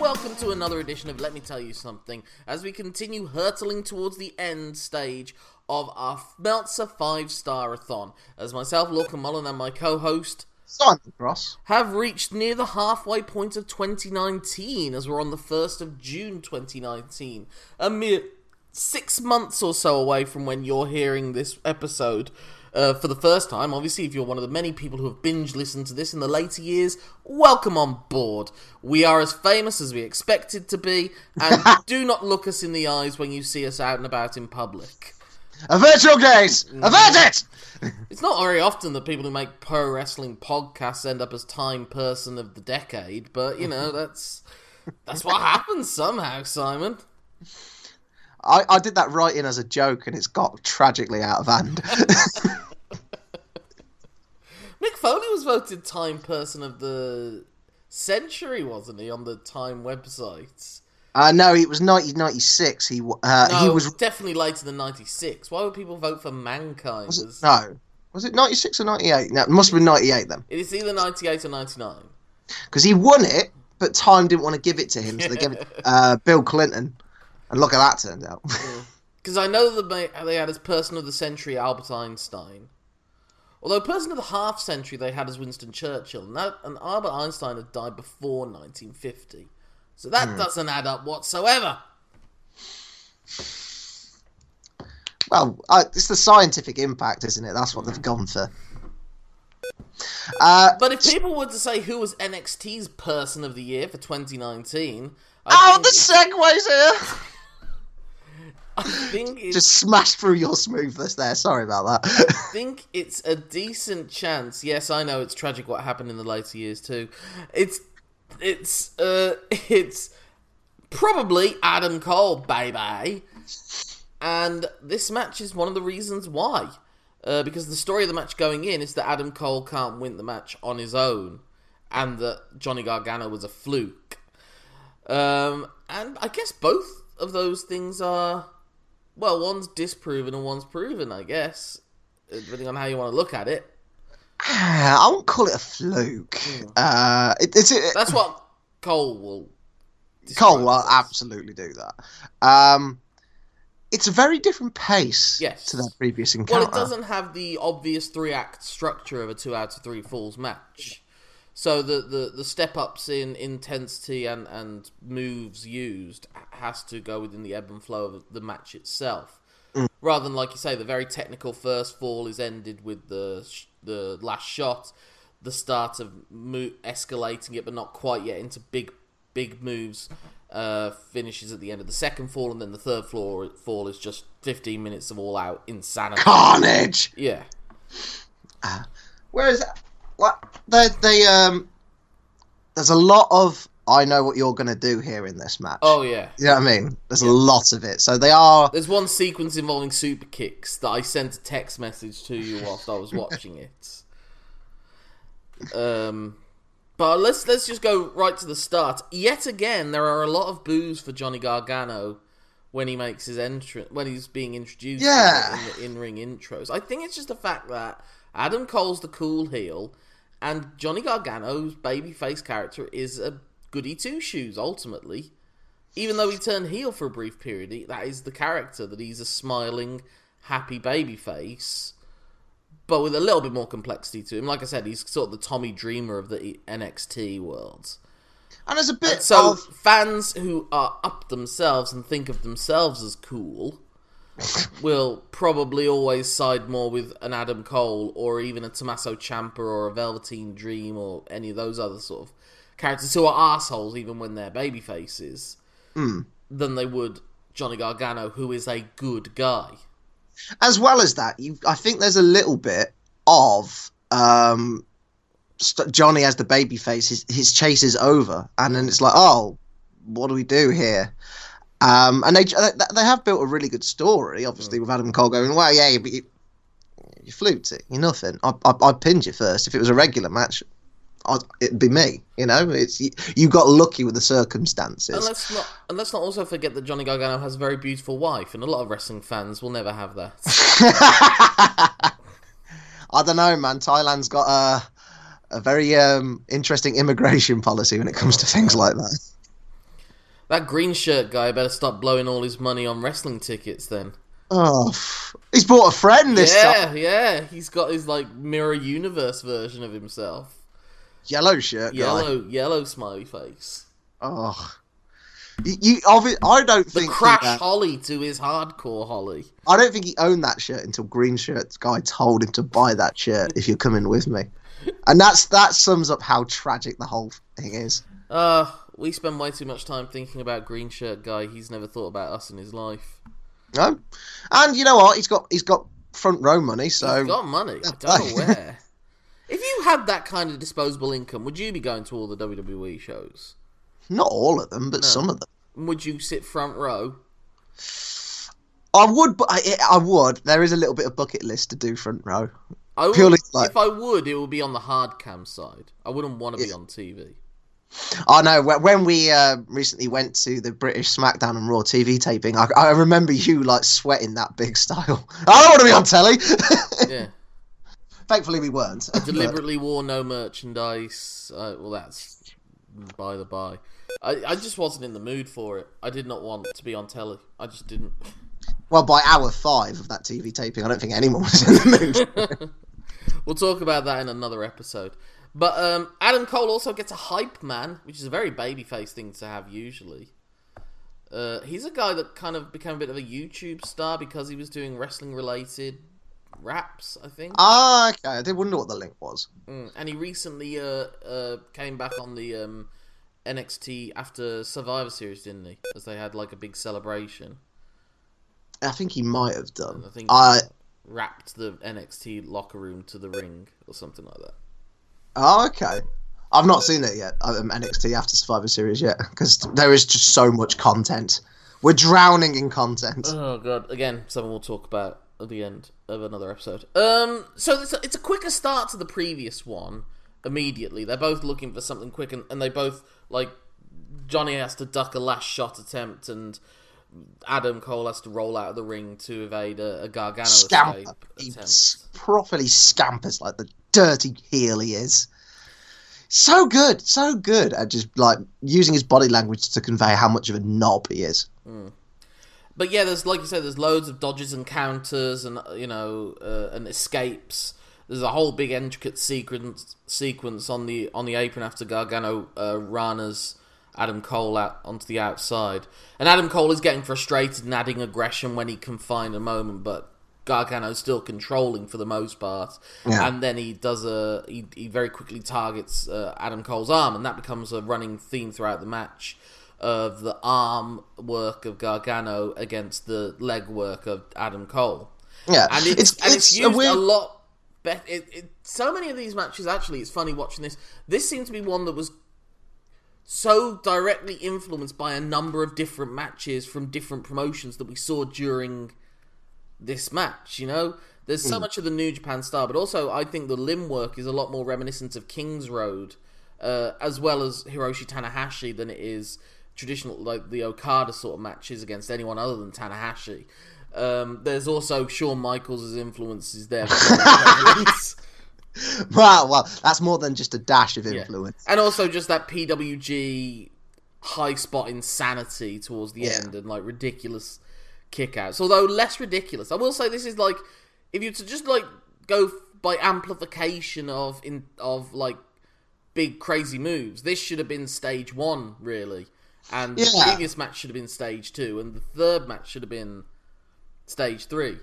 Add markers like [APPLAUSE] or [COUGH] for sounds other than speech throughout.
welcome to another edition of Let Me Tell You Something. As we continue hurtling towards the end stage of our Meltzer 5 Star Athon. As myself, Lorcan Mullen, and my co host Simon Ross have reached near the halfway point of 2019 as we're on the 1st of June 2019. A mere six months or so away from when you're hearing this episode uh, for the first time. Obviously, if you're one of the many people who have binge listened to this in the later years, welcome on board. We are as famous as we expected to be, and [LAUGHS] do not look us in the eyes when you see us out and about in public. Avert your gaze! Avert mm. it! [LAUGHS] It's not very often that people who make pro wrestling podcasts end up as Time Person of the Decade, but you know that's that's what happens somehow, Simon. I, I did that right in as a joke, and it's got tragically out of hand. [LAUGHS] Mick Foley was voted Time Person of the Century, wasn't he, on the Time website? Uh, no, it was 1996. He uh, No, he was was definitely later than '96. Why would people vote for Mankind? was it, no. Was it 96 or 98? No, it must have been 98 then, It is either '98 or '99. because he won it, but Time didn't want to give it to him, so they gave it [LAUGHS] uh, Bill Clinton, and look how that turned out. Because I know that they, they had as Person of the Century Albert Einstein. Although Person of the Half Century they had as Winston Churchill, and, that, and Albert Einstein had died before 1950. So that Hmm. doesn't add up whatsoever. well, uh, it's the scientific impact, isn't it? That's what they've gone for. Uh, But if people were to say who was NXT's Person of the Year for 2019, I oh, think the segues here! [LAUGHS] I think it's, Just smashed through your smoothness there. Sorry about that. I [LAUGHS] think it's a decent chance. Yes, I know it's tragic what happened in the later years too. It's it's uh [LAUGHS] it's probably Adam Cole, baby. And this match is one of the reasons why. Uh, because the story of the match going in is that Adam Cole can't win the match on his own, and that Johnny Gargano was a fluke. Um, and I guess both of those things are, well, one's disproven and one's proven, I guess, depending on how you want to look at it. [SIGHS] I won't call it a fluke. Uh, it, it's it, That's what Cole will. Cole will absolutely do that. Um, it's a very different pace Yes. to that previous encounter. Well, it doesn't have the obvious three act structure of a two out of three falls match. So the, the, the step ups in intensity and, and moves used has to go within the ebb and flow of the match itself. Rather than, like you say, the very technical first fall is ended with the sh- the last shot, the start of mo- escalating it, but not quite yet into big big moves. Uh, finishes at the end of the second fall, and then the third floor fall is just 15 minutes of all out insanity. Carnage. Yeah. Whereas, what they they um, there's a lot of I know what you're gonna do here in this match. Oh yeah. You know what I mean? There's a lot of it. So they are. There's one sequence involving super kicks that I sent a text message to you whilst I was watching [LAUGHS] it. Um, but let's let's just go right to the start. Yet again, there are a lot of boos for Johnny Gargano when he makes his entrance when he's being introduced Yeah. in the in-ring intros. I think it's just the fact that Adam Cole's the cool heel, and Johnny Gargano's babyface character is a goody two shoes. Ultimately, even though he turned heel for a brief period, he, that is the character that he's a smiling, happy baby face, but with a little bit more complexity to him. Like I said, he's sort of the Tommy Dreamer of the NXT world. And there's a bit So of fans who are up themselves and think of themselves as cool [LAUGHS] will probably always side more with an Adam Cole or even a Tommaso Ciampa or a Velveteen Dream or any of those other sort of characters who are assholes even when they're baby faces than they would Johnny Gargano who is a good guy. as well as that, you I think there's a little bit of um, st- Johnny as the babyface. His his chase is over, and then it's like, oh, what do we do here? Um, and they they have built a really good story, obviously, Mm. with Adam Cole going, "Well, yeah, but you, you fluked it. You're nothing. I, I, I pinned you first. If it was a regular match, it'd be me. You know, it's you, you got lucky with the circumstances. And let's not and let's not also forget that Johnny Gargano has a very beautiful wife, and a lot of wrestling fans will never have that. [LAUGHS] I don't know, man. Thailand's got a a very um, interesting immigration policy when it comes to things like that. that green shirt guy better stop blowing all his money on wrestling tickets then. Oh, he's brought a friend this yeah, time. yeah. He's got his like mirror universe version of himself. Yellow shirt guy. Yellow, yellow smiley face. Oh, you. you I don't The think. crash uh, Holly to his hardcore Holly. I don't think he owned that shirt until Green Shirts guy told him to buy that shirt if you're coming with me. And that's that sums up how tragic the whole thing is. Uh, we spend way too much time thinking about green shirt guy. He's never thought about us in his life. No, and you know what? He's got he's got front row money, so He's got money. I don't know [LAUGHS] where. If you had that kind of disposable income, would you be going to all the WWE shows? not all of them, but some of them. Would you sit front row? I would, but I, I would. There is a little bit of bucket list to do front row. I would, Purely like- if I would, it would be on the hard cam side. I wouldn't want to be on TV. I know when we uh, recently went to the British SmackDown and Raw TV taping, I, I remember you like sweating that big style. [LAUGHS] I don't want to be on telly. [LAUGHS] Yeah, Thankfully, we weren't. I [LAUGHS] deliberately wore no merchandise. Uh, well, that's by the by. I, I just wasn't in the mood for it. I did not want to be on telly. I just didn't. Well, by hour five of that TV taping, I don't think anyone was in the mood. [LAUGHS] We'll talk about that in another episode. But um, Adam Cole also gets a hype man, which is a very babyface thing to have usually. Uh, he's a guy that kind of became a bit of a YouTube star because he was doing wrestling related raps, I think. ah, okay. I did wonder what the link was. Mm, and he recently uh, uh, came back on the um, NXT after Survivor Series, didn't he? As they had like a big celebration. I think he might have done. I think I he wrapped the NXT locker room to the ring or something like that. oh, okay. I've not seen it yet. Um, NXT after Survivor Series yet because there is just so much content. We're drowning in content. Oh god! Again, something we'll talk about at the end of another episode. Um, so it's a, it's a quicker start to the previous one. Immediately, they're both looking for something quick, and, and they both like Johnny has to duck a last shot attempt, and Adam Cole has to roll out of the ring to evade a, a Gargano Scamper. escape He attempt. properly scampers like the dirty heel he is. So good, so good at just like using his body language to convey how much of a knob he is. But yeah, there's like you said, there's loads of dodges and counters, and you know, uh, and escapes. There's a whole big intricate sequence sequence on the on the apron after Gargano uh, Rana's Adam Cole out onto the outside, and Adam Cole is getting frustrated and adding aggression when he can find a moment, but Gargano's still controlling for the most part. Yeah. And then he does a he, he very quickly targets uh, Adam Cole's arm, and that becomes a running theme throughout the match of the arm work of Gargano against the leg work of Adam Cole. Yeah, And it's, and it's, a used a, weird- lot better. It, it, so many of these matches, actually, it's funny watching this. This seemed to be one that was so directly influenced by a number of different matches from different promotions that we saw during this match. You know, there's so much of the New Japan style, but also I think the limb work is a lot more reminiscent of King's Road, uh, as well as Hiroshi Tanahashi, than it is traditional like the Okada sort of matches against anyone other than Tanahashi. Um, there's also Shawn Michaels' influences there. [LAUGHS] Wow, well, that's more than just a dash of influence. and also just that PWG high spot insanity towards the Yeah. end and like ridiculous kickouts. Although less ridiculous, I will say this is like if you to just like go by amplification of in of like big crazy moves. This should have been stage one really, and the previous match should have been stage two, and the third match should have been stage three.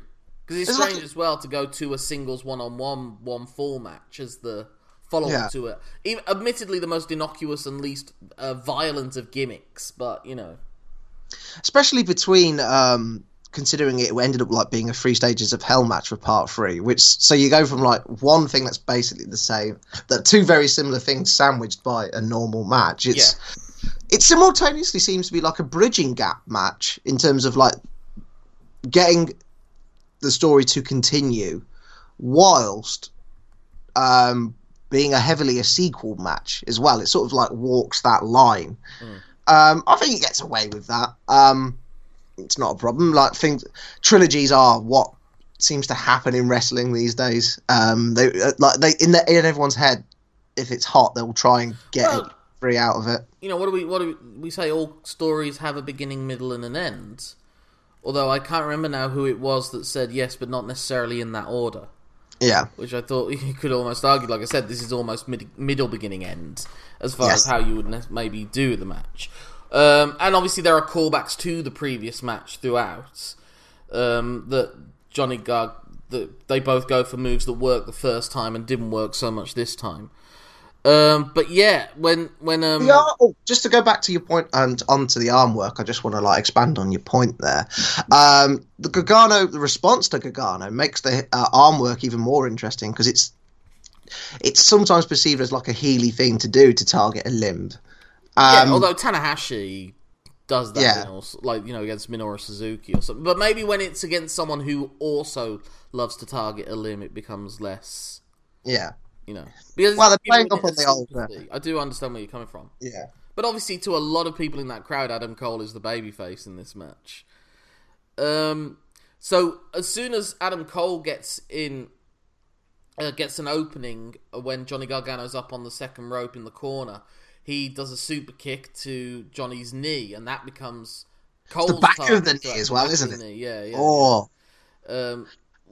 Because it's It's strange like- as well to go to a singles one on one one fall match as the follow up Yeah. to it. Even, admittedly, the most innocuous and least uh, violent of gimmicks, but you know, Especially between um, considering it ended up like being a three stages of hell match for part three, which so you go from like one thing that's basically the same, that two very similar things sandwiched by a normal match. It's it simultaneously seems to be like a bridging gap match in terms of like getting the story to continue whilst um, being a heavily a sequel match as well. It sort of like walks that line. Um, I think it gets away with that. Um, it's not a problem. Like things, trilogies are what seems to happen in wrestling these days. Um, they uh, like they in the, in everyone's head. If it's hot, they'll try and get Well- it free out of it. You know, what do we what do we, we say? All stories have a beginning, middle, and an end. Although I can't remember now who it was that said yes, but not necessarily in that order. Yeah, Which I thought [LAUGHS] you could almost argue. Like I said, this is almost mid, middle, beginning, end, as far Yes. as how you would ne- maybe do the match. Um, and obviously, there are callbacks to the previous match throughout. Um, that Johnny Garg, that they both go for moves that worked the first time and didn't work so much this time. Um, but yeah, when when um, The oh, just to go back to your point and onto the arm work, I just want to like expand on your point there. Um, the Gargano, the response to Gargano makes the uh, arm work even more interesting because it's it's sometimes perceived as like a Healy thing to do to target a limb. Yeah, Um, although Tanahashi does that, Yeah. like you know, against Minoru Suzuki or something. But maybe when it's against someone who also loves to target a limb, it becomes less, yeah, you know. Because Well, they're playing up on the old, uh. I do understand where you're coming from, yeah. but obviously, to a lot of people in that crowd, Adam Cole is the babyface in this match. Um, so as soon as Adam Cole gets in, uh, gets an opening when Johnny Gargano's up on the second rope in the corner, he does a super kick to Johnny's knee, and that becomes Cole's back of the knee as well, isn't it? knee, Yeah, yeah. Oh, Um,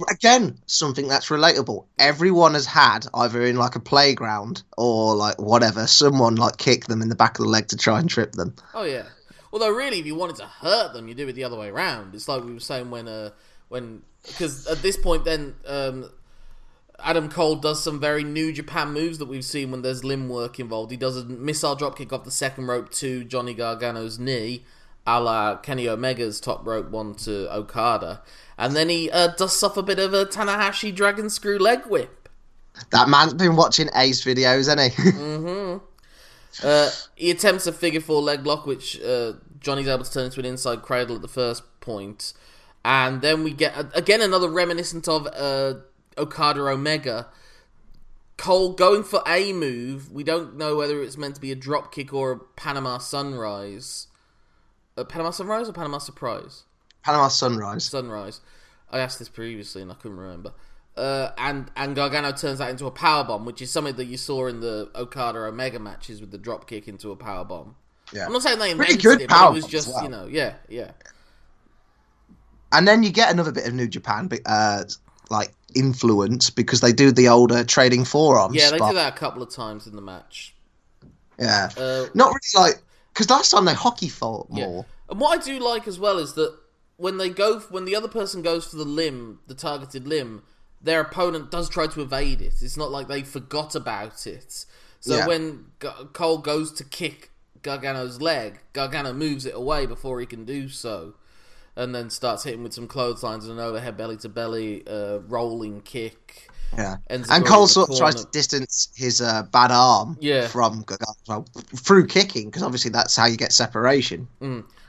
again, something that's relatable. Everyone has had either in like a playground or like whatever, someone like kick them in the back of the leg to try and trip them. Oh yeah. Although really, if you wanted to hurt them, you do it the other way around. It's like we were saying when, uh, when because at this point, then um, Adam Cole does some very New Japan moves that we've seen when there's limb work involved. He does a missile drop kick off the second rope to Johnny Gargano's knee, a la Kenny Omega's top rope one to Okada, and then he uh, does off a bit of a Tanahashi dragon screw leg whip. That man's been watching Ace videos, hasn't he? [LAUGHS] Uh, he attempts a figure four leg lock, which uh, Johnny's able to turn into an inside cradle at the first point, and then we get again another reminiscent of uh, Okada Omega. Cole going for a move. We don't know whether it's meant to be a drop kick or a Panama Sunrise. A Panama Sunrise or Panama Surprise? Panama Sunrise. Sunrise. I asked this previously and I couldn't remember. Uh, and and Gargano turns that into a power bomb, which is something that you saw in the Okada Omega matches with the drop kick into a power bomb. Yeah. I'm not saying they Pretty invented good it, but it was just well. you know, yeah, yeah, And then you get another bit of New Japan, uh, like influence because they do the older trading forearms. yeah. They spot. do that a couple of times in the match. Yeah, Uh, not really like because last time they hockey fought Yeah. more. And what I do like as well is that when they go, when the other person goes for the limb, the targeted limb, their opponent does try to evade it. It's not like they forgot about it. So Yeah. when G- Cole goes to kick Gargano's leg, Gargano moves it away before he can do so, and then starts hitting with some clotheslines and an overhead belly to belly uh, rolling kick. Yeah, and Cole sort of tries to distance his uh, bad arm Yeah. from Gargano well, through kicking because obviously that's how you get separation.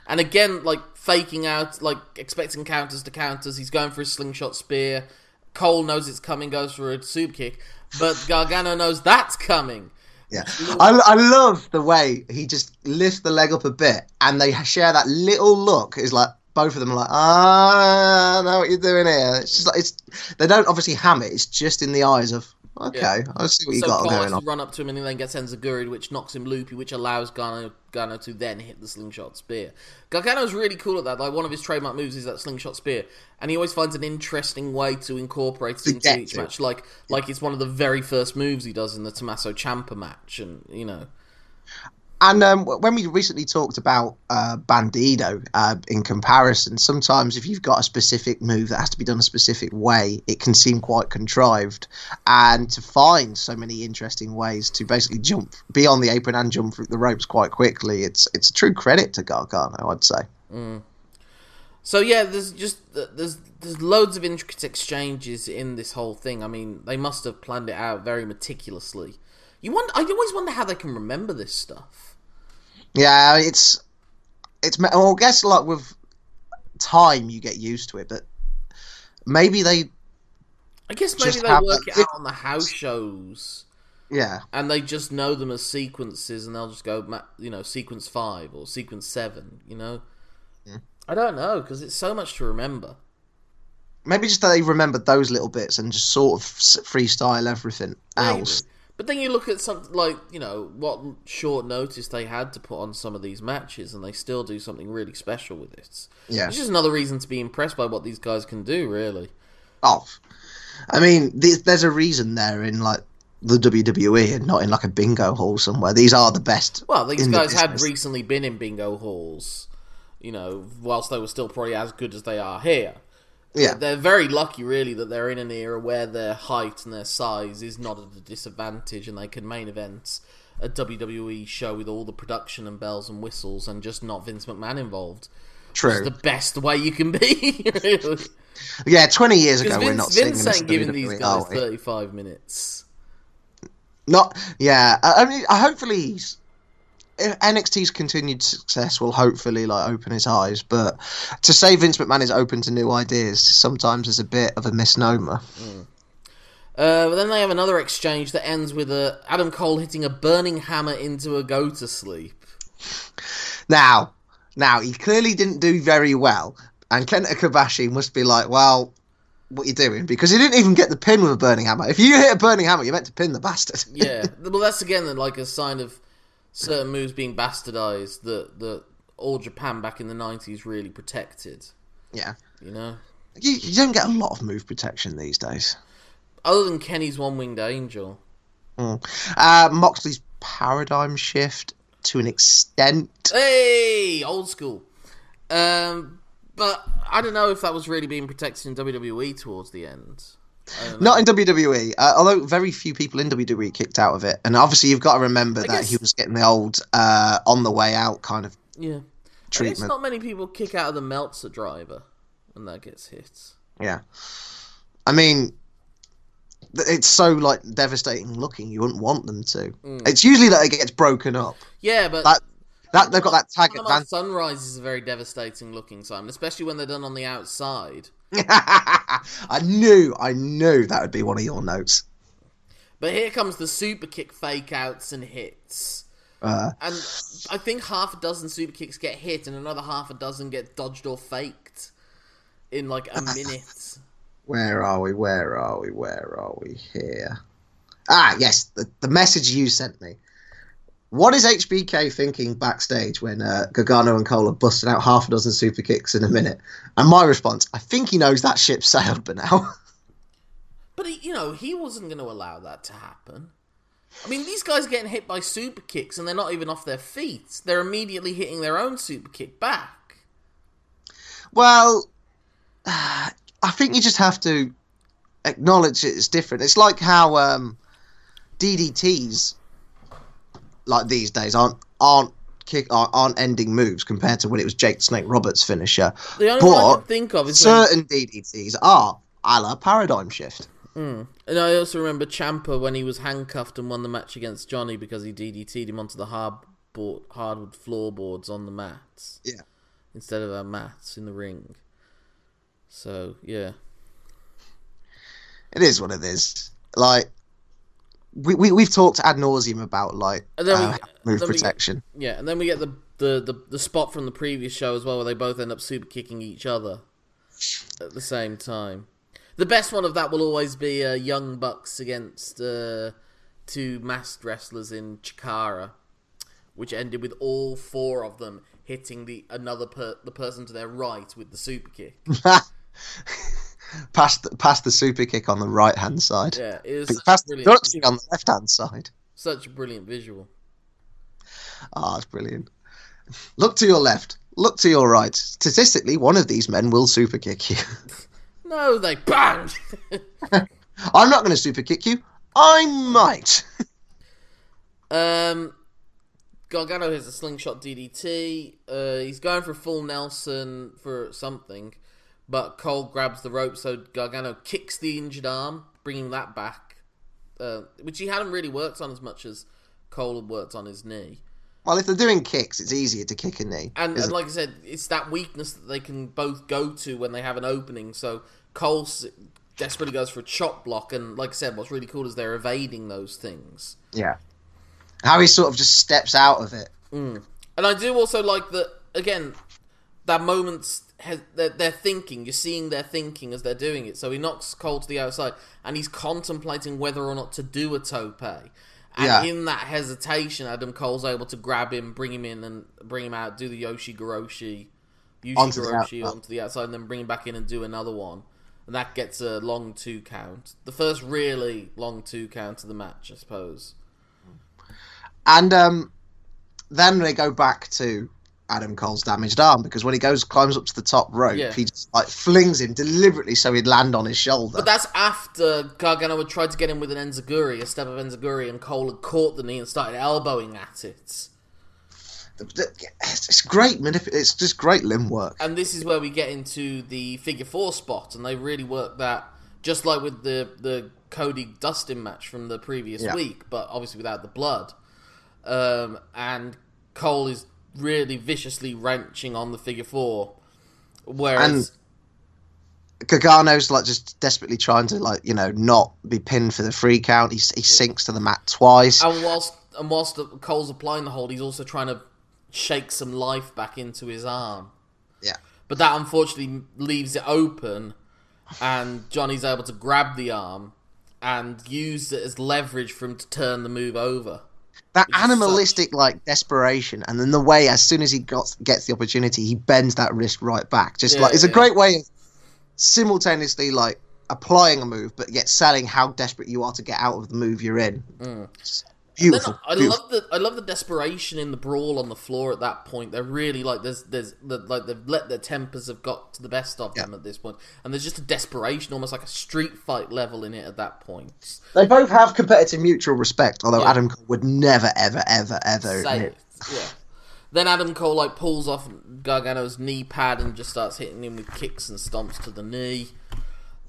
And again, like faking out, like expecting counters to counters. He's going for a slingshot spear. Cole knows it's coming, goes for a super kick, but Gargano knows that's coming. Yeah, I, I love the way he just lifts the leg up a bit, and they share that little look. It's like both of them are like, ah, I know what you're doing here. It's just like it's they don't obviously ham it. It's just in the eyes of okay, Yeah. I see what you so got Cole going on. run up to him and he then gets Enzuigiri, which knocks him loopy, which allows Gargano, Gargano to then hit the slingshot spear. Gargano's really cool at that. Like one of his trademark moves is that slingshot spear, and he always finds an interesting way to incorporate it into each it. match. Like like it's one of the very first moves he does in the Tommaso Ciampa match, and you know. And um, when we recently talked about uh, Bandido uh, in comparison, sometimes if you've got a specific move that has to be done a specific way, it can seem quite contrived. And to find so many interesting ways to basically jump, be on the apron and jump through the ropes quite quickly, it's it's a true credit to Gargano, I'd say. So yeah, there's just there's there's loads of intricate exchanges in this whole thing. I mean, they must have planned it out very meticulously. You wonder, I always wonder how they can remember this stuff. Yeah, it's it's. Well, I guess like with time, you get used to it, but maybe they. I guess maybe they work it out on the house shows, Yeah, and they just know them as sequences, and they'll just go, you know, sequence five or sequence seven. You know, Yeah. I don't know because it's so much to remember. maybe just that they remembered those little bits and just sort of freestyle everything Maybe. else. But then you look at something like you know what short notice they had to put on some of these matches, and they still do something really special with this. Yeah. It's just another reason to be impressed by what these guys can do. Really, Oh, I mean, there's a reason they're in like the WWE and not in like a bingo hall somewhere. These are the best. well, these in the guys had recently been in bingo halls, you know, whilst they were still probably as good as they are here. Yeah, They're very lucky, really, that they're in an era where their height and their size is not at a disadvantage, and they can main event a WWE show with all the production and bells and whistles, and just not Vince McMahon involved. true. It's the best way you can be, [LAUGHS] really. Yeah, 20 years ago, Because we're Vince, not Vince this ain't giving these guys are 35 minutes. Not, yeah. I I mean, hopefully, he's, NXT's continued success will hopefully like open his eyes. But to say Vince McMahon is open to new ideas sometimes is a bit of a misnomer. Uh, but then they have another exchange that ends with uh, Adam Cole hitting a burning hammer into a go to sleep. Now, now he clearly didn't do very well, and Kenta Kobashi must be like, well. What are you doing? Because he didn't even get the pin with a burning hammer. If you hit a burning hammer, you're meant to pin the bastard. Yeah, [LAUGHS] well, that's again like a sign of certain moves being bastardized that that all Japan back in the '90s really protected. yeah. You know, You, you don't get a lot of move protection these days. other than Kenny's one winged angel. Uh, Moxley's paradigm shift to an extent. Hey, old school. Um, but I don't know if that was really being protected in WWE towards the end. I don't in WWE, uh, although very few people in WWE kicked out of it. And obviously, you've got to remember that guess- he was getting the old uh, on the way out kind of yeah. I guess treatment. not many people kick out of the Meltzer driver when that gets hit. Yeah. I mean, it's so like devastating looking. You wouldn't want them to. Mm. It's usually that it gets broken up. Yeah, but That that they've got that tag advantage. Sunrise is a very devastating looking Simon, especially when they're done on the outside. [LAUGHS] I knew, I knew that would be one of your notes. But here comes the super kick fake outs and hits. Uh, And I think half a dozen super kicks get hit and another half a dozen get dodged or faked in like a minute. [LAUGHS] Where are we? Where are we? Where are we? Here. Ah, yes, the, the message you sent me. What is HBK thinking backstage when uh, Gargano and Cole are busting out half a dozen super kicks in a minute? And my response, I think he knows that ship sailed by now. [LAUGHS] But he, you know, he wasn't going to allow that to happen. I mean, these guys are getting hit by super kicks and they're not even off their feet. They're immediately hitting their own super kick back. well, [SIGHS] I think you just have to acknowledge it's different. It's like how um, DDTs, like these days, aren't aren't kick aren't, ending moves compared to when it was Jake Snake Roberts' finisher. The only one I But can think of is when certain DDTs are a la paradigm shift. Hmm. And I also remember Ciampa when he was handcuffed and won the match against Johnny because he DDT'd him onto the hard board, hardwood floorboards on the mats Yeah. instead of our mats in the ring. So yeah, It is what it is. Like we, we we've talked ad nauseum about like And then we- uh, move then we- protection. yeah, and then we get the, the the the spot from the previous show as well, where they both end up super kicking each other at the same time. The best one of that will always be uh, Young Bucks against uh, two masked wrestlers in Chikara, which ended with all four of them hitting the another per, the person to their right with the super kick. [LAUGHS] past the, past the super kick on the right hand side. Yeah, it was But such a past the Dutchie on the left hand side. such a brilliant visual. Ah, it's brilliant. Look to your left. Look to your right. Statistically, one of these men will super kick you. [LAUGHS] No, they bang. [LAUGHS] I'm not going to super kick you. I might. [LAUGHS] Um, Gargano hits a slingshot DDT. Uh, he's going for full Nelson for something, but Cole grabs the rope, so Gargano kicks the injured arm, bringing that back, uh, which he hadn't really worked on as much as Cole had worked on his knee. Well, if they're doing kicks, it's easier to kick a knee. And, and like I said, it's that weakness that they can both go to when they have an opening. So Cole desperately goes for a chop block, and like I said, what's really cool is they're evading those things. yeah. How he sort of just steps out of it. And I do also like that again. That moment's has, they're, they're thinking. You're seeing their thinking as they're doing it. So he knocks Cole to the outside, and he's contemplating whether or not to do a tope. And Yeah. in that hesitation, Adam Cole's able to grab him, bring him in, and bring him out. Do the Ushigoroshi, Yoshi Onto the onto the outside, and then bring him back in and do another one. And that gets a long two count. The first really long two count of the match, I suppose. And um, then they go back to Adam Cole's damaged arm because when he goes climbs up to the top rope, Yeah. he just like flings him deliberately so he'd land on his shoulder. But that's after Gargano had tried to get him with an Enzuigiri, a step of Enzuigiri, and Cole had caught the knee and started elbowing at it. It's great manip- It's just great limb work. And this is where we get into the figure four spot, and they really work that just like with the the Cody Dustin match from the previous Yeah. week, but obviously without the blood. Um, and Cole is really viciously wrenching on the figure four, whereas Gargano's like just desperately trying to like you know not be pinned for the free count. He he sinks to the mat twice. And whilst and whilst Cole's applying the hold, he's also trying to shake some life back into his arm. Yeah. But that unfortunately leaves it open, and Johnny's able to grab the arm and use it as leverage for him to turn the move over. That is animalistic like desperation, and then the way as soon as he got, gets the opportunity, he bends that wrist right back. Just Yeah, like it's a great way of simultaneously like applying a move, but yet selling how desperate you are to get out of the move you're in. Mm. Then Beautiful. I beautiful. love the I love the desperation in the brawl on the floor at that point. They're really like there's there's the, like they've let their tempers have got to the best of them at this point, and there's just a desperation, almost like a street fight level in it at that point. They both have competitive mutual respect, although Yeah. Adam Cole would never, ever, ever, ever Say admit. it. Yeah. Then Adam Cole like pulls off Gargano's knee pad and just starts hitting him with kicks and stomps to the knee.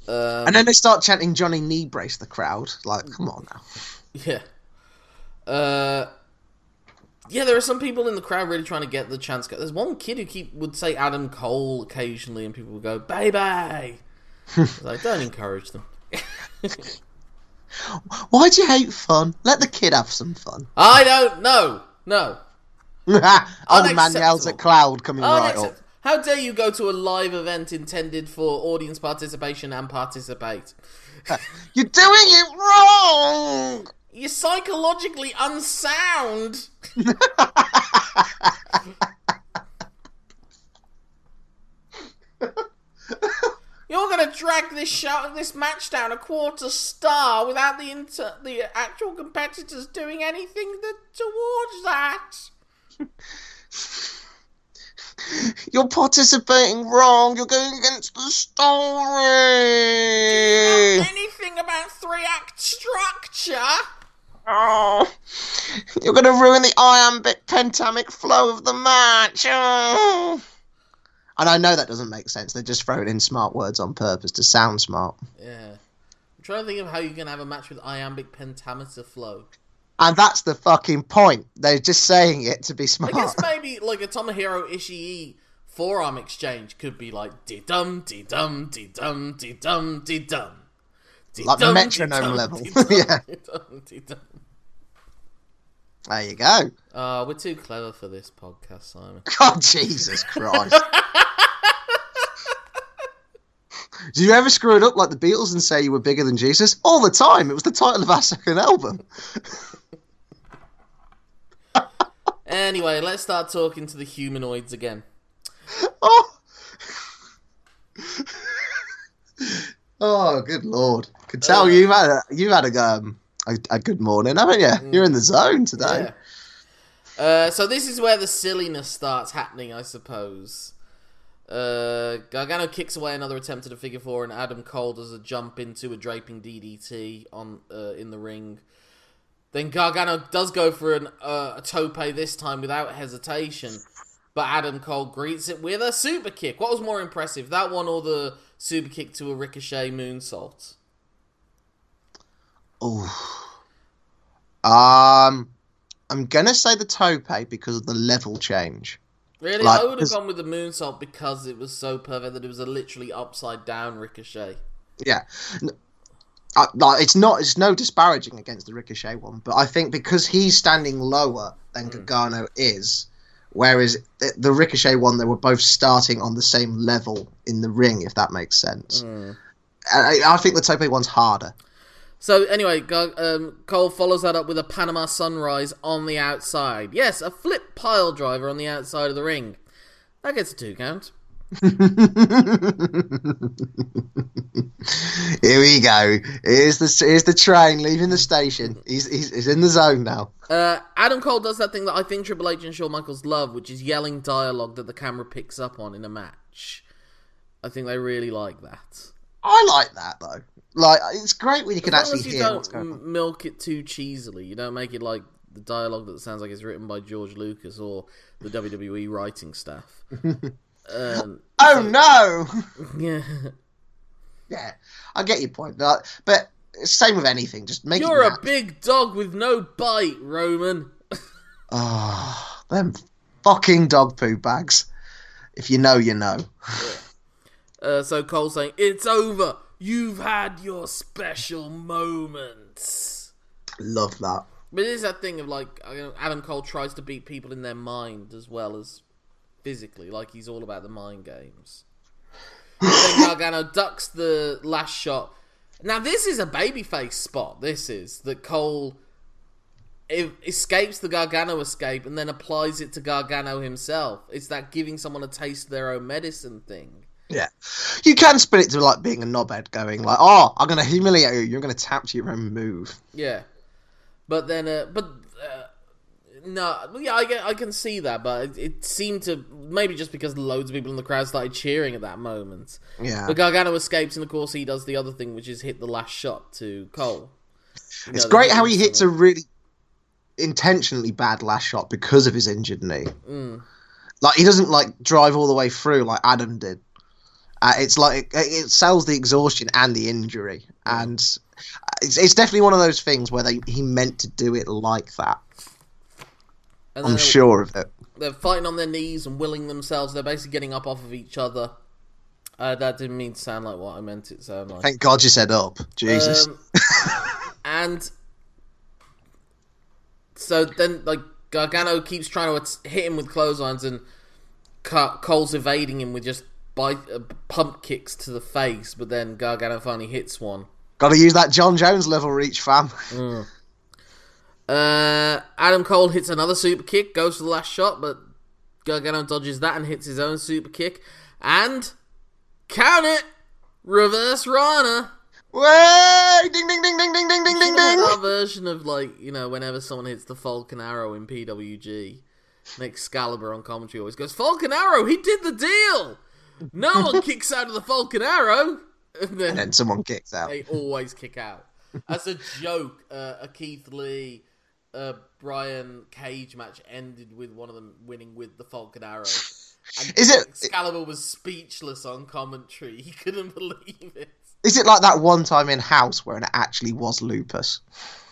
Um, And then they start chanting Johnny knee brace the crowd. Like, come on now. [LAUGHS] yeah. Uh, yeah, there are some people in the crowd really trying to get the chance. There's one kid who keep would say Adam Cole occasionally, and people would go "baby." [LAUGHS] Like, don't encourage them. [LAUGHS] Why do you hate fun? Let the kid have some fun. I don't know. No. [LAUGHS] Old man yells at Cloud coming right up. How dare you go to a live event intended for audience participation and participate? You're doing it wrong! You're psychologically unsound. You're gonna drag this show, this match down a quarter star without the inter- the actual competitors doing anything that, towards that. [LAUGHS] You're participating wrong. You're going against the story. Anything about three act structure? Oh, you're going to ruin the iambic pentamic flow of the match. Oh. And I know that doesn't make sense. They're just throwing in smart words on purpose to sound smart. Yeah. I'm trying to think of how you're going to have a match with iambic pentameter flow. And that's the fucking point. They're just saying it to be smart. I guess maybe like a Tomohiro Ishii forearm exchange could be like de dum de dum de dum de dum de dum. Like the metronome level. [LAUGHS] [LAUGHS] Yeah. There you go. Uh, we're too clever for this podcast, Simon. [LAUGHS] God, Jesus Christ. Do you ever screw it up like the Beatles and say you were bigger than Jesus? All the time. It was the title of our second album. Anyway, let's start talking to the humanoids again. Oh. oh, good lord! Could tell Uh, you've had a, you've had a um a, a good morning, haven't you? You're in the zone today. Yeah. Uh, so this is where the silliness starts happening, I suppose. Uh, Gargano kicks away another attempt at a figure four, and Adam Cole does a jump into a draping DDT on uh, in the ring. Then Gargano does go for an, uh, a tope this time without hesitation, but Adam Cole greets it with a super kick. What was more impressive, that one or the super kick to a ricochet moonsault? Oh. Um, I'm gonna say the tope because of the level change. Really, Like, I would have gone with the moonsault because it was so perfect that it was a literally upside down ricochet. Yeah. I, uh, like, it's not. It's no disparaging against the Ricochet one, but I think because he's standing lower than hmm. Gargano is, whereas the, the Ricochet one, they were both starting on the same level in the ring, if that makes sense. Hmm. I, I think the Tope one's harder. So anyway, um, Cole follows that up with a Panama Sunrise on the outside. Yes, a flip pile driver on the outside of the ring. That gets a two count. [LAUGHS] Here we go. Here's the here's the train leaving the station. He's he's, he's in the zone now. Uh, Adam Cole does that thing that I think Triple H and Shawn Michaels love, which is yelling dialogue that the camera picks up on in a match. I think they really like that. I like that though. Like it's great when you can actually you hear don't going on. milk it too cheesily, you don't make it like the dialogue that sounds like it's written by George Lucas or the WWE writing staff. [LAUGHS] um, Oh no! [LAUGHS] [LAUGHS] yeah, yeah, I get your point. Like, but same with anything. Just make you're a big dog with no bite, Roman. Ah, them fucking dog poo bags. If you know, you know. Uh, so Cole saying, "It's over. You've had your special moments." Love that. But it is that thing of like Adam Cole tries to beat people in their mind as well as physically, like he's all about the mind games. then [LAUGHS] Gargano ducks the last shot. Now this is a babyface spot. This is that Cole escapes the Gargano escape and then applies it to Gargano himself. It's that giving someone a taste of their own medicine thing. Yeah, you can spin it to like being a knobhead, going like, "Oh, I'm gonna humiliate you. You're gonna tap to your own move." Yeah, but then, uh, but uh, no, yeah, I get, I can see that, but it, it seemed to maybe just because loads of people in the crowd started cheering at that moment. Yeah, But Gargano escapes, and of course he does the other thing, which is hit the last shot to Cole. You it's know, great how he hits a really intentionally bad last shot because of his injured knee. Mm. Like he doesn't like drive all the way through like Adam did. Uh, it's like it, it sells the exhaustion and the injury, and it's, it's definitely one of those things where they he meant to do it like that. I'm sure of it. they're fighting on their knees and willing themselves. They're basically getting up off of each other. Uh, that didn't mean to sound like what I meant it to sound like. Thank God you said up. Jesus. Um, and so then, like Gargano keeps trying to hit him with clotheslines, and Cole's evading him with just bite, uh, pump kicks to the face. But then Gargano finally hits one. Got to use that Jon Jones level reach, fam. Uh, Adam Cole hits another super kick, goes for the last shot, but Gargano dodges that and hits his own super kick, and count it, reverse Rana. Way! Ding ding ding ding ding ding ding ding ding. Our version of like you know whenever someone hits the Falcon Arrow in PWG, and Excalibur on commentary always goes Falcon Arrow. He did the deal. No one [LAUGHS] kicks out of the Falcon Arrow, and then And then someone kicks out. they always kick out. As a joke, uh, a Keith Lee, uh, Brian Cage match ended with one of them winning with the Falcon Arrow. And Is it- Excalibur was speechless on commentary. He couldn't [LAUGHS] believe it. Is it like that one time in House where it actually was lupus?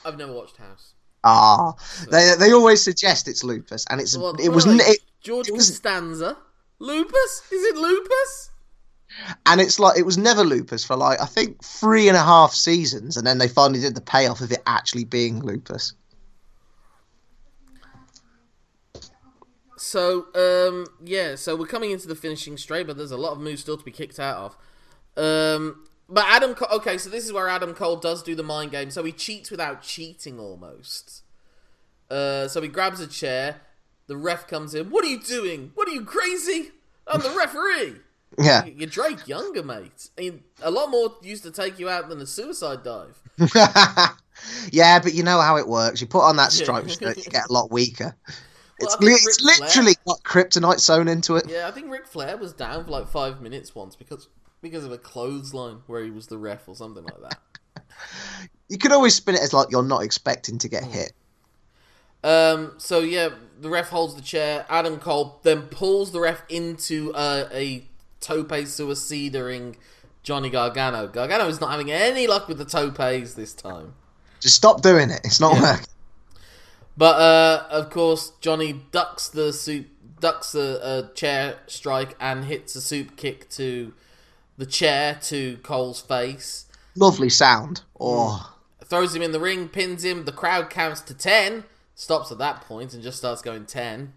I've never watched House. Ah, they they always suggest it's lupus, and it's Well, it was they? it, George it was- Costanza. Lupus? Is it lupus? and it's like it was never lupus for like I think three and a half seasons, and then they finally did the payoff of it actually being lupus. So, um, yeah, so we're coming into the finishing straight, but there's a lot of moves still to be kicked out of. Um, but Adam, okay, so this is where Adam Cole does do the mind game. So he cheats without cheating almost. Uh, so he grabs a chair. The ref comes in. What are you doing? What are you crazy? I'm the referee. [LAUGHS] Yeah, You're Drake Younger, mate. I mean, a lot more used to take you out than a suicide dive. [LAUGHS] yeah, but you know how it works. You put on that stripe shirt, you get a lot weaker. Well, It's, li- it's literally got kryptonite sewn into it. Yeah, I think Ric Flair was down for like five minutes once because because of a clothesline where he was the ref or something like that. [LAUGHS] You could always spin it as like you're not expecting to get hit. Um, so yeah, the ref holds the chair. Adam Cole then pulls the ref into uh, a tope suicidering Johnny Gargano. Gargano is not having any luck with the topes this time. Just stop doing it. It's not Yeah. working. But uh, of course, Johnny ducks the soup, ducks a chair strike, and hits a soup kick to the chair to Cole's face. Lovely sound. Oh, Throws him in the ring, pins him. The crowd counts to ten. Stops at that point and just starts going ten.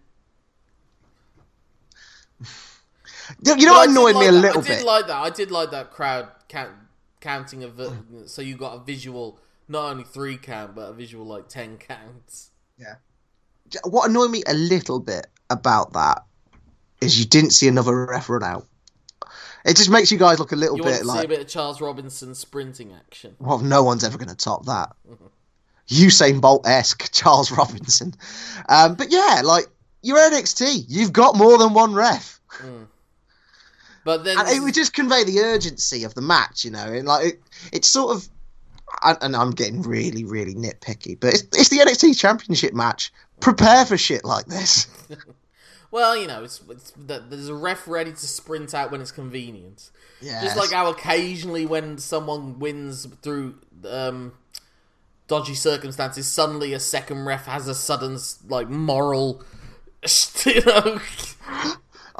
you [LAUGHS] you know what But I did annoyed me a that. little I did bit. like that. I did like that crowd count, counting of uh, so you got a visual, not only three count, but a visual like ten counts. Yeah. What annoyed me a little bit about that is you didn't see another ref run out. It just makes you guys look a little You bit like see a bit of Charles Robinson sprinting action. well, no one's ever going to top that. Mm-hmm. Usain Bolt esque [LAUGHS] Charles Robinson. Um, but yeah, like you're NXT, you've got more than one ref, But then and it would just convey the urgency of the match, you know. And like it, it's sort of, and, I'm getting really, really nitpicky, but it's, it's the NXT Championship match. Prepare for shit like this. [LAUGHS] [LAUGHS] well, you know, it's, it's there's a ref ready to sprint out when it's convenient. Yeah, Just like how occasionally when someone wins through um, dodgy circumstances, suddenly a second ref has a sudden like moral, [LAUGHS] you know,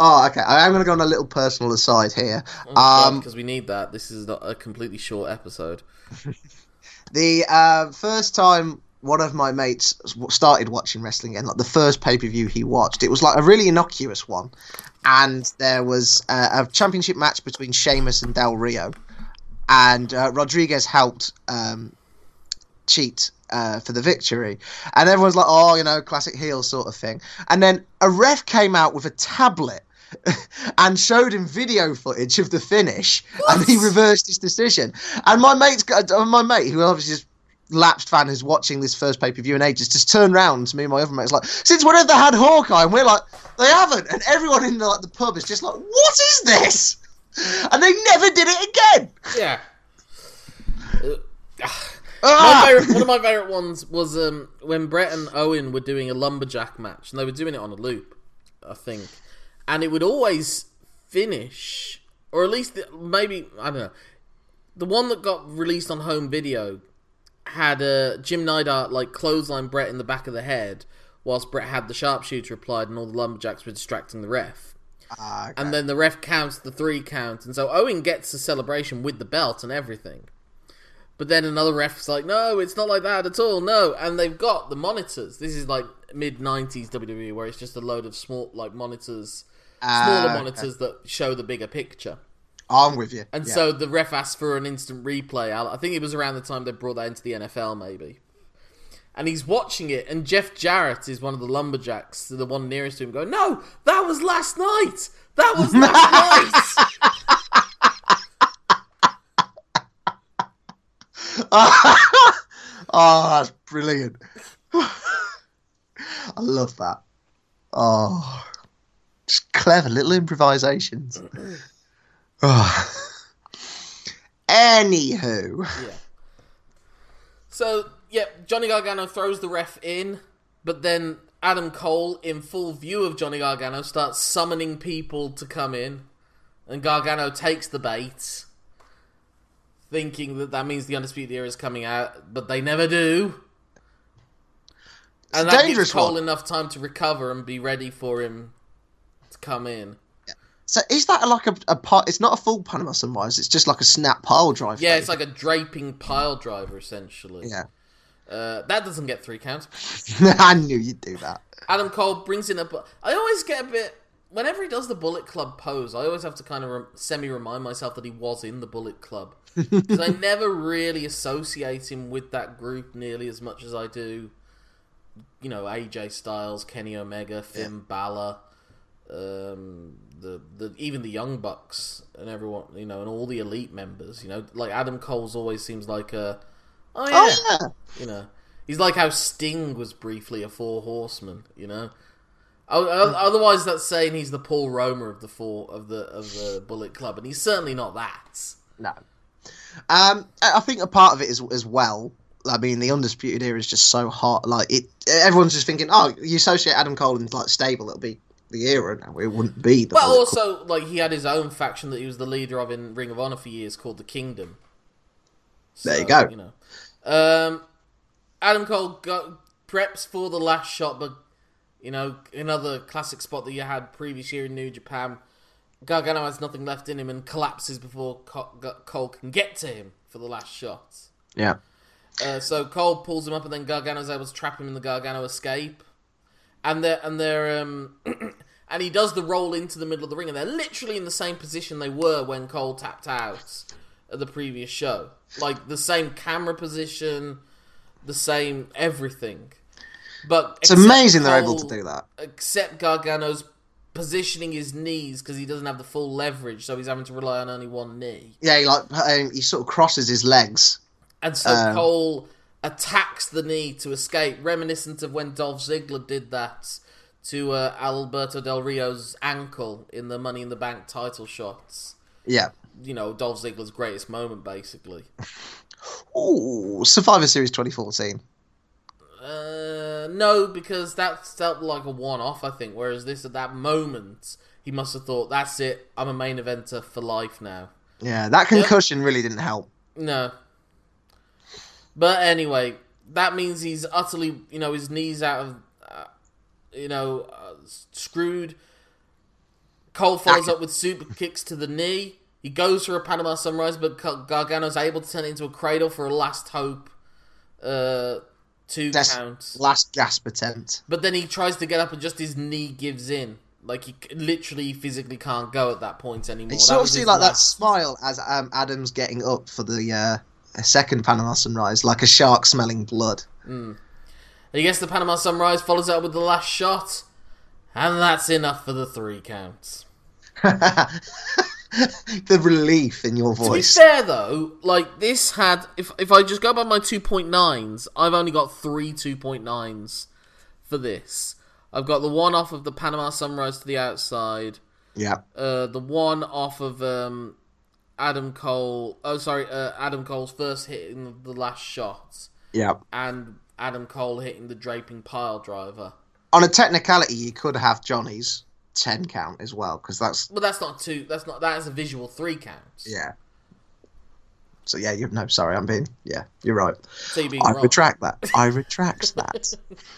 Oh, okay. I am going to go on a little personal aside here. Um, because we need that. This is not a completely short episode. [LAUGHS] the uh, first time one of my mates started watching wrestling again, like the first pay per view he watched, it was like a really innocuous one, and there was uh, a championship match between Sheamus and Del Rio, and uh, Rodriguez helped um, cheat uh, for the victory, and everyone's like, "Oh, you know, classic heel sort of thing," and then a ref came out with a tablet. [LAUGHS] and showed him video footage of the finish, and he reversed his decision. And my mate's got, uh, my mate, who obviously is lapsed fan who's watching this first pay per view in ages, just turned round to me and my other mate's like, since when have they had Hawkeye? And we're like, they haven't. And everyone in the, like the pub is just like, what is this? And they never did it again. Yeah. [SIGHS] Uh, My Ah! favorite, one of my favorite ones was um, when Brett and Owen were doing a lumberjack match, and they were doing it on a loop, I think, and it would always finish, or at least the, maybe I don't know. The one that got released on home video had uh, Jim Neidhart like clothesline Brett in the back of the head, whilst Brett had the sharpshooter applied, and all the lumberjacks were distracting the ref. Ah, okay. And then the ref counts the three count, and so Owen gets the celebration with the belt and everything. But then another ref ref's like, no, it's not like that at all, no. And they've got the monitors. This is like mid '90s WWE, where it's just a load of small, like monitors, smaller ah, okay. monitors that show the bigger picture. Oh, I'm with you. And Yeah. so the ref asked for an instant replay. I I think it was around the time they brought that into the NFL, maybe. And he's watching it, and Jeff Jarrett is one of the lumberjacks, the one nearest to him, going, "No, that was last night. That was last [LAUGHS] night." [LAUGHS] oh, that's brilliant. [LAUGHS] I love that. Oh, just clever little improvisations. Oh. [SIGHS] Anywho, Yeah. So, yeah, Johnny Gargano throws the ref in, but then Adam Cole, in full view of Johnny Gargano, starts summoning people to come in, and Gargano takes the bait, thinking that that means the Undisputed Era is coming out, but they never do. And It's a that gives Cole one. enough time to recover and be ready for him to come in. so is that like a, a part? It's not a full Panama Sunrise. It's just like a snap pile drive. Yeah, it's like a draping pile driver, essentially. yeah. Uh, that doesn't get three counts. [LAUGHS] I knew you'd do that. Adam Cole brings in a. I always get a bit. Whenever he does the Bullet Club pose, I always have to kind of rem- semi remind myself that he was in the Bullet Club. [LAUGHS] Because I never really associate him with that group nearly as much as I do, you know, AJ Styles, Kenny Omega, Finn Balor, um, the, the even the Young Bucks and everyone, you know, and all the elite members. You know, like Adam Cole's always seems like a. Oh, yeah. Oh yeah. You know, he's like how Sting was briefly a Four Horseman. You know, otherwise that's saying he's the Paul Roma of the four of the of the Bullet Club, and he's certainly not that. No. Um, I think a part of it is as well. I mean, the undisputed era is just so hot. Like it, everyone's just thinking, oh, you associate Adam Cole and like stable, it'll be the era now. It wouldn't be. The But Bullet also, like he had his own faction that he was the leader of in Ring of Honor for years, called the Kingdom. There you go. You know, um, Adam Cole go, preps for the last shot, but you know, another classic spot that you had previous year in New Japan. Gargano has nothing left in him and collapses before Cole can get to him for the last shot. Yeah. Uh, so Cole pulls him up, and then Gargano's able to trap him in the Gargano escape, and they're and they're um, [CLEARS THROAT] and he does the roll into the middle of the ring, and they're literally in the same position they were when Cole tapped out at the previous show, like the same camera position, the same everything. But it's amazing they're able to do that. Except Gargano's positioning his knees because he doesn't have the full leverage, so he's having to rely on only one knee. Yeah, he like um, he sort of crosses his legs, and so um, Cole attacks the knee to escape, reminiscent of when Dolph Ziggler did that to uh, Alberto Del Rio's ankle in the Money in the Bank title shots. Yeah, you know Dolph Ziggler's greatest moment, basically. [LAUGHS] Ooh, Survivor Series 2014. Uh, no, because that felt like a one-off. I think. Whereas this, at that moment, he must have thought, "That's it. I'm a main eventer for life now." Yeah, that concussion yep. really didn't help. No. But anyway, that means he's utterly, you know, his knees out of, uh, you know, uh, screwed. Cole follows up with super kicks to the knee. He goes for a Panama Sunrise, but Gargano's able to turn it into a cradle for a last hope. Uh, two That's counts. Last gasp attempt. But then he tries to get up, and just his knee gives in. Like he literally physically can't go at that point anymore. You sort of see like last... that smile as um, Adams getting up for the uh, second Panama Sunrise, like a shark smelling blood. Mm. He gets the Panama Sunrise, follows up with the last shot, and that's enough for the three counts. [LAUGHS] [LAUGHS] the relief in your voice. To be fair though, like this had if if I just go by my two point nines, I've only got three two point nines for this. I've got the one off of the Panama Sunrise to the outside. Yeah. Uh, the one off of um, Adam Cole. Oh, sorry, uh, Adam Cole's first hit in the last shot. Yeah. And Adam Cole hitting the draping pile driver. On a technicality, you could have Johnny's ten count as well because that's. Well, that's not two. That's not. That is a visual three counts. Yeah. So yeah, you no, sorry, I'm being yeah, you're right. So you're being I wrong. retract that. [LAUGHS] I retract that.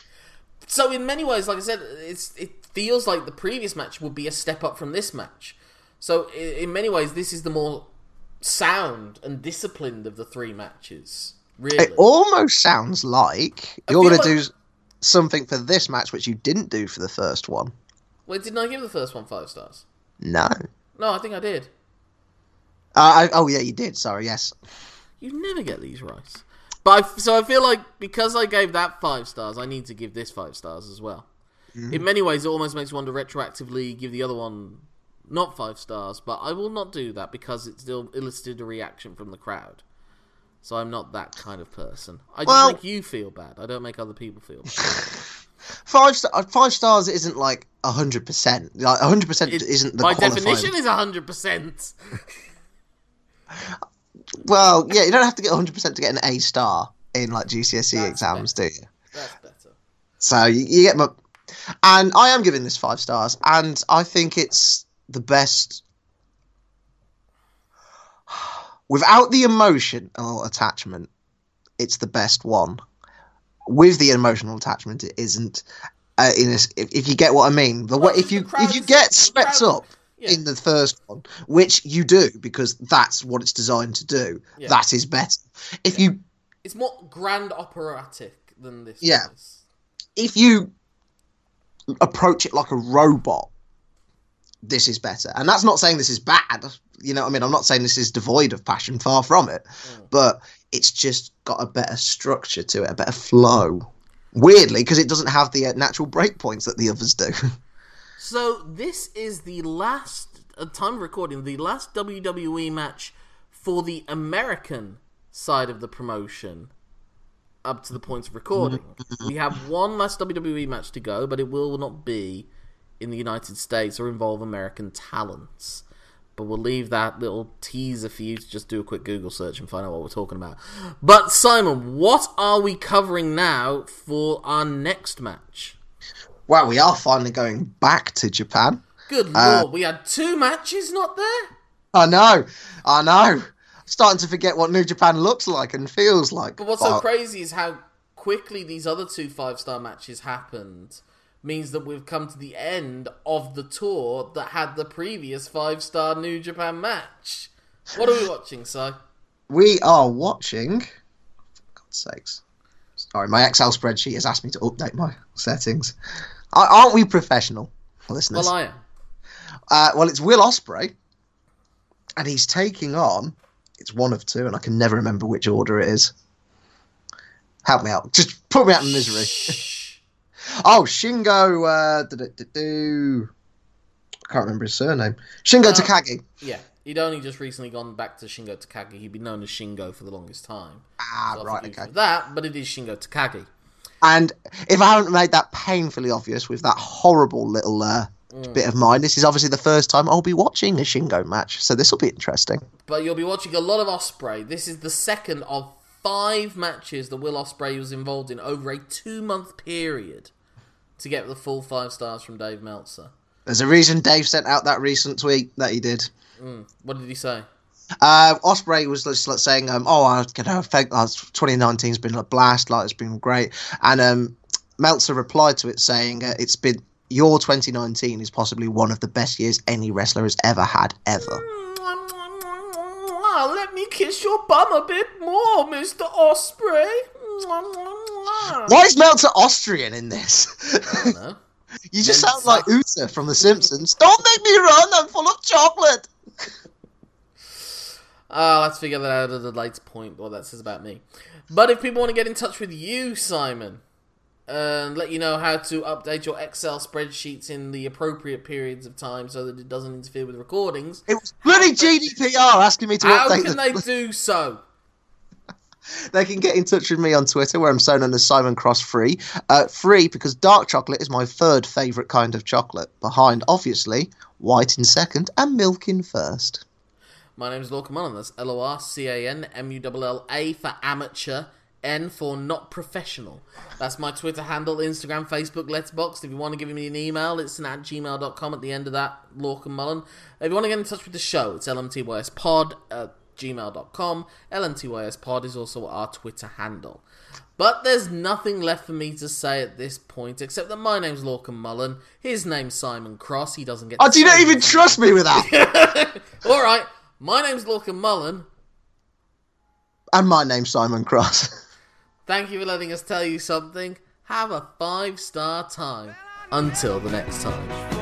[LAUGHS] so in many ways, like I said, it's it feels like the previous match would be a step up from this match. So in many ways, this is the more sound and disciplined of the three matches. Really, it almost sounds like you're going to like... do something for this match which you didn't do for the first one. Wait, didn't I give the first one five stars? No. No, I think I did. Uh, I, oh yeah, you did. Sorry, yes. You never get these right. But I, so I feel like because I gave that five stars, I need to give this five stars as well. Mm. In many ways, it almost makes me want to retroactively give the other one not five stars, but I will not do that because it still elicited a reaction from the crowd. So I'm not that kind of person. I just well, make you feel bad. I don't make other people feel bad. [LAUGHS] five star, uh, five stars isn't like hundred percent. Like hundred percent isn't the my qualifying. definition is hundred percent. Well, yeah, you don't have to get hundred percent to get an A star in like GCSE That's exams, better. do you? That's better. So you, you get my, and I am giving this five stars, and I think it's the best [SIGHS] without the emotion or attachment. It's the best one with the emotional attachment, it isn't. Uh, in a, if, if, you get what I mean, the way if you if you get swept up yeah. in the first one, which you do because that's what it's designed to do, yeah. that is better. If yeah. you, it's more grand operatic than this. Yeah. If you approach it like a robot, this is better. And that's not saying this is bad. You know what I mean? I'm not saying this is devoid of passion, far from it. Mm. But it's just got a better structure to it, a better flow. Weirdly, because it doesn't have the uh, natural breakpoints that the others do. [LAUGHS] so this is the last uh, time recording, the last WWE match for the American side of the promotion up to the point of recording. Mm-hmm. we have one last WWE match to go, but it will not be in the United States or involve American talents. But we'll leave that little teaser for you to just do a quick Google search and find out what we're talking about. But Simon, what are we covering now for our next match? Well, we are finally going back to Japan. Good uh, lord, we had two matches not there? I know, I know. Starting to forget what New Japan looks like and feels like. But what's but... so crazy is how quickly these other two five star matches happened means that we've come to the end of the tour that had the previous five star New Japan match. What are we watching, Si? We are watching. For God's sakes. Sorry, my Excel spreadsheet has asked me to update my settings. Aren't we professional, listeners? Well, I am. Uh, well, it's Will Ospreay, and he's taking on. It's one of two, and I can never remember which order it is. Help me out. Just put me out of misery. Oh, Shingo. Uh, do I can't remember his surname. Shingo Uh, Takagi. Yeah, he'd only just recently gone back to Shingo Takagi. He'd been known as Shingo for the longest time. Ah, So right, okay. That, but it is Shingo Takagi. And if I haven't made that painfully obvious with that horrible little uh, Mm. bit of mine, this is obviously the first time I'll be watching a Shingo match, so this will be interesting. But you'll be watching a lot of Ospreay. This is the second of five matches that Will Ospreay was involved in over a two month period to get the full five stars from Dave Meltzer. There's a reason Dave sent out that recent tweet that he did. Mm. What did he say? Uh, Ospreay was just like saying, um, "Oh, I you know, thank, uh, 2019's been a blast. Like it's been great." And um, Meltzer replied to it saying, uh, "It's been your 2019 is possibly one of the best years any wrestler has ever had ever." Let me kiss your bum a bit more, Mr. Ospreay. Why is Meltzer Austrian in this? [LAUGHS] You just sound like Uter from The Simpsons. Don't make me run! I'm full of chocolate. [LAUGHS] Ah, let's figure that out at a later point, what that says about me. But if people want to get in touch with you, Simon, and let you know how to update your Excel spreadsheets in the appropriate periods of time so that it doesn't interfere with recordings, It was bloody GDPR asking me to how update can the- they [LAUGHS] do so? They can get in touch with me on Twitter, where I'm so known as Simon Cross Free. Uh, free because dark chocolate is my third favourite kind of chocolate, behind obviously white in second and milk in first. My name is Lorcan Mullan. That's L O R C A N M U L L A for amateur, N for not professional. That's my Twitter handle, Instagram, Facebook, Letterboxd. If you want to give me an email, it's an at gmail.com at the end of that, Lorcan Mullan. If you want to get in touch with the show, it's lmtyspod at gmail.com. lmtyspod is also our Twitter handle. But there's nothing left for me to say at this point except that my name's Lorcan Mullan. His name's Simon Cross. He doesn't get. Oh, do you not even anything. trust me with that? [LAUGHS] All right, my name's Lorcan Mullan. and my name's Simon Cross. [LAUGHS] Thank you for letting us tell you something. Have a five star time. Until the next time.